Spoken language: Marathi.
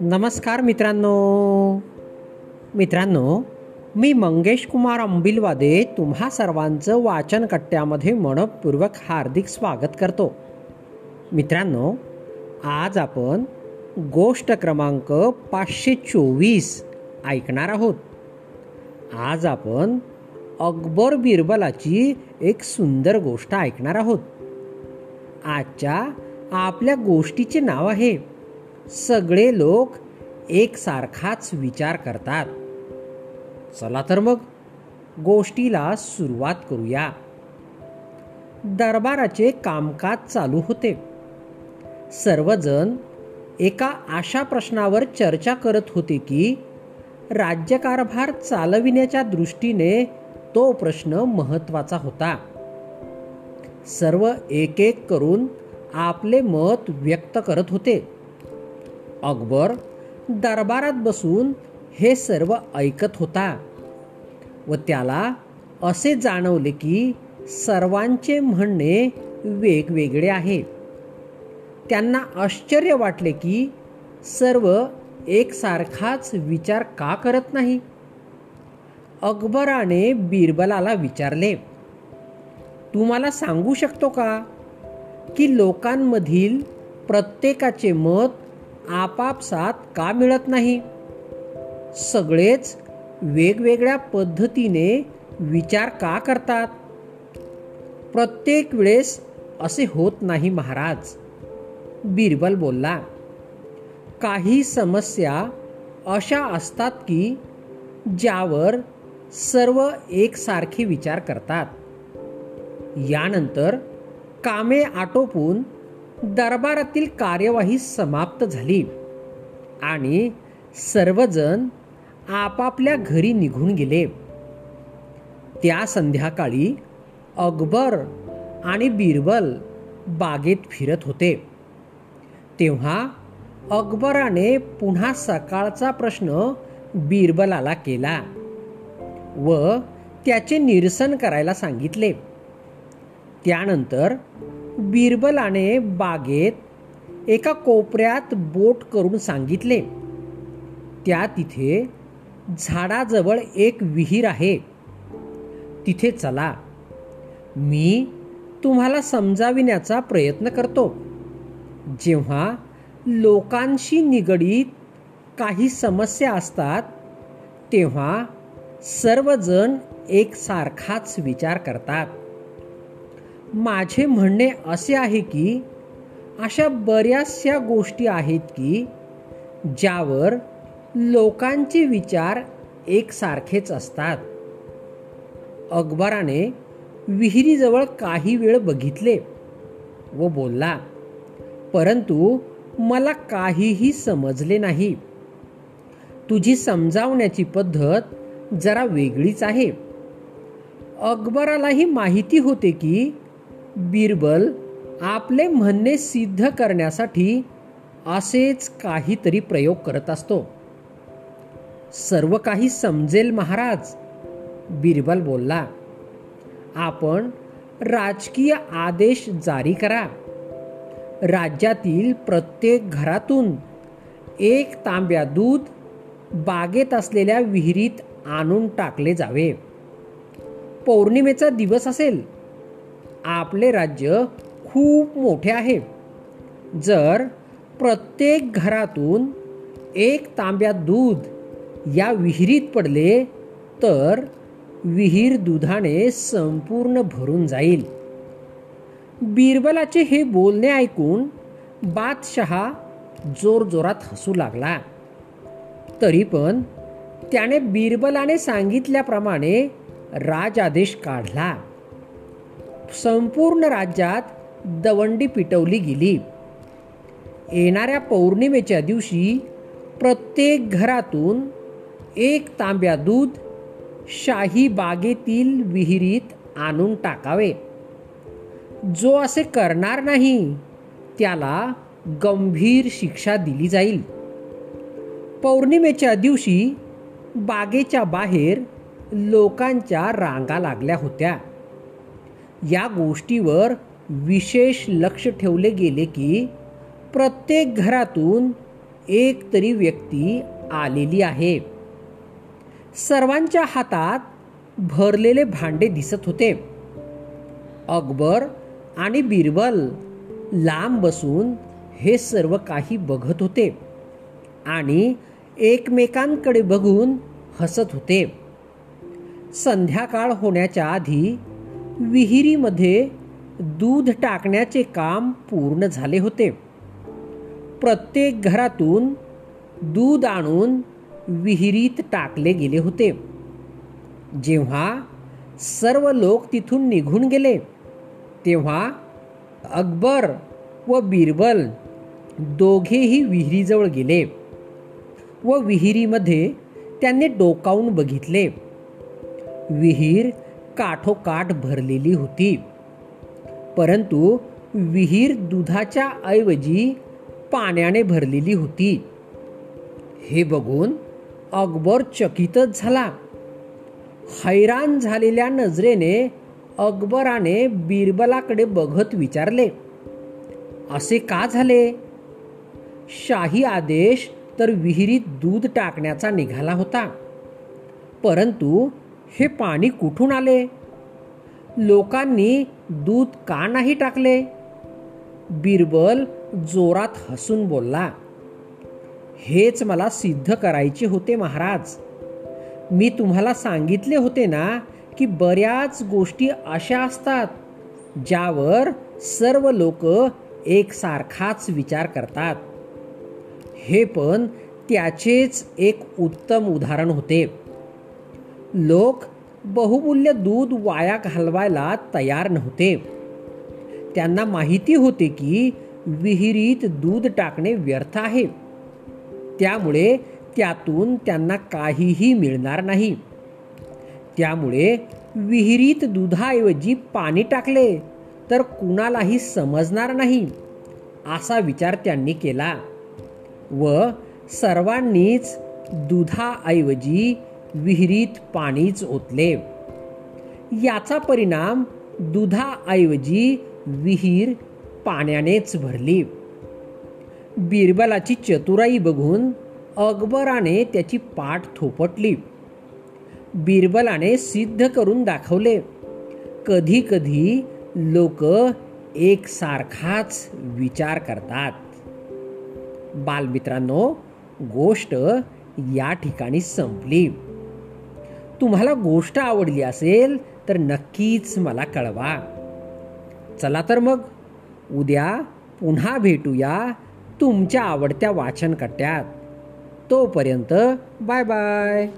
नमस्कार मित्रांनो. मित्रांनो मी मंगेश कुमार अंबिलवादे तुम्हा सर्वांचं वाचन कट्ट्यामध्ये मनपूर्वक हार्दिक स्वागत करतो. मित्रांनो आज आपण गोष्ट क्रमांक पाचशे चोवीस ऐकणार आहोत. आज आपण अकबर बिरबलाची एक सुंदर गोष्ट ऐकणार आहोत. आजच्या आपल्या गोष्टीचे नाव आहे. सगळे लोक एकसारखाच विचार करतात. चला तर मग गोष्टीला सुरुवात करूया. दरबाराचे कामकाज चालू होते. सर्वजण एका अशा प्रश्नावर चर्चा करत होते की राज्यकारभार चालविण्याच्या दृष्टीने तो प्रश्न महत्त्वाचा होता. सर्व एक एक करून आपले मत व्यक्त करत होते. अकबर दरबारात बसून हे सर्व ऐकत होता व त्याला असे जाणवले की सर्वांचे म्हणणे वेगवेगळे आहे. त्यांना आश्चर्य वाटले की सर्व एकसारखाच विचार का करत नाही? अकबराने बिरबलाला विचारले तू मला सांगू शकतो का की लोकांमधील प्रत्येकाचे मत आपापसात का मिळत नाही? सगळेच वेगवेगळ्या पद्धतीने विचार का करतात? प्रत्येक वेळेस असे होत नाही महाराज. बिरबल बोलला काही समस्या अशा असतात की ज्यावर सर्व एकसारखे विचार करतात. यानंतर कामे आटोपून दरबारातील कार्यवाही समाप्त झाली आणि सर्वजण आपापल्या घरी निघून गेले. त्या संध्याकाळी अकबर आणि बिरबल बागेत फिरत होते. तेव्हा अकबराने पुन्हा सकाळचा प्रश्न बिरबलाला केला व त्याचे निरसन करायला सांगितले. त्यानंतर बिरबलाने बागेत एका कोपऱ्यात बोट करून सांगितले त्या तिथे झाडाजवळ एक विहीर आहे. तिथे चला. मी तुम्हाला समजाविण्याचा प्रयत्न करतो. जेव्हा लोकांशी निगडीत काही समस्या असतात तेव्हा सर्वजण एकसारखाच विचार करतात. माझे म्हणणे असे आहे की अशा बऱ्याचशा गोष्टी आहेत की ज्यावर लोकांचे विचार एकसारखेच असतात. अकबराने विहिरीजवळ काही वेळ बघितले व बोलला परंतु मला काहीही समजले नाही. तुझी समजावण्याची पद्धत जरा वेगळीच आहे. अकबरालाही माहिती होते की बिरबल आपले म्हणणे सिद्ध करण्यासाठी असेच काहीतरी प्रयोग करत असतो. सर्व काही समजेल महाराज बिरबल बोलला. आपण राजकीय आदेश जारी करा. राज्यातील प्रत्येक घरातून एक तांब्या दूध बागेत असलेल्या विहिरीत आणून टाकले जावे. पौर्णिमेचा दिवस असेल आपले राज्य खूप मोठे आहे. जर प्रत्येक घरातून एक तांब्या दूध या विहिरीत पडले तर विहीर दुधाने संपूर्ण भरून जाईल. बिरबलाचे हे बोलणे ऐकून बादशहा जोरजोरात हसू लागला. तरी पण त्याने बिरबलाने सांगितल्याप्रमाणे राजादेश काढला. संपूर्ण राज्यात दवंडी पिटवली गेली. येणाऱ्या पौर्णिमेच्या दिवशी प्रत्येक घरातून एक तांब्या दूध शाही बागेतील विहिरीत आणून टाकावे. जो असे करणार नाही त्याला गंभीर शिक्षा दिली जाईल. पौर्णिमेच्या दिवशी बागेच्या बाहेर लोकांच्या रांगा लागल्या होत्या. या गोष्टीवर विशेष लक्ष ठेवले गेले की प्रत्येक घरातून एक तरी व्यक्ती आलेली आहे. सर्वांच्या हातात भरलेले भांडे दिसत होते. अकबर आणि बिरबल लांब बसून हे सर्व काही बघत होते आणि एकमेकांकडे बघून हसत होते. संध्याकाळ होण्याच्या आधी विहिरीमध्ये दूध टाकण्याचे काम पूर्ण झाले होते. प्रत्येक घरातून दूध आणून विहिरीत टाकले गेले होते. जेव्हा सर्व लोक तिथून निघून गेले तेव्हा अकबर व बिरबल दोघेही विहिरीजवळ गेले व विहिरीमध्ये त्यांनी डोकावून बघितले. विहीर काठोकाठ भरलेली होती. परंतु विहीर दुधाच्या ऐवजी पाण्याने भरलेली होती. हे बघून अकबर चकितच झाला. हैराण झालेल्या नजरेने अकबराने बिरबलाकडे बघत विचारले असे का झाले? शाही आदेश तर विहिरीत दूध टाकण्याचा निघाला होता. परंतु हे पाणी कुठून आले? लोकांनी दूध का नाही टाकले? बिरबल जोरात हसून बोलला हेच मला सिद्ध करायचे होते महाराज. मी तुम्हाला सांगितले होते ना की बऱ्याच गोष्टी अशा असतात ज्यावर सर्व लोक एकसारखाच विचार करतात. हे पण त्याचेच एक उत्तम उदाहरण होते. लोक बहुमूल्य दूध वाया घालवायला तयार नव्हते. त्यांना माहिती होते की विहिरीत दूध टाकणे व्यर्थ आहे. त्यामुळे त्यातून त्यांना काहीही मिळणार नाही. त्यामुळे विहिरीत दुधाऐवजी पाणी टाकले तर कुणालाही समजणार नाही असा विचार त्यांनी केला व सर्वांनीच दुधाऐवजी विहिरीत पाणीच ओतले. याचा परिणाम दुधाऐवजी विहीर पाण्यानेच भरली. बिरबलाची चतुराई बघून अकबराने त्याची पाठ थोपटली. बिरबलाने सिद्ध करून दाखवले कधी कधी लोक एकसारखाच विचार करतात. बालमित्रांनो गोष्ट या ठिकाणी संपली. तुम्हाला गोष्ट आवडली असेल तर नक्कीच मला कळवा. चला तर मग उद्या पुन्हा भेटूया तुमच्या आवडत्या वाचनकट्ट्यात. तोपर्यंत बाय बाय.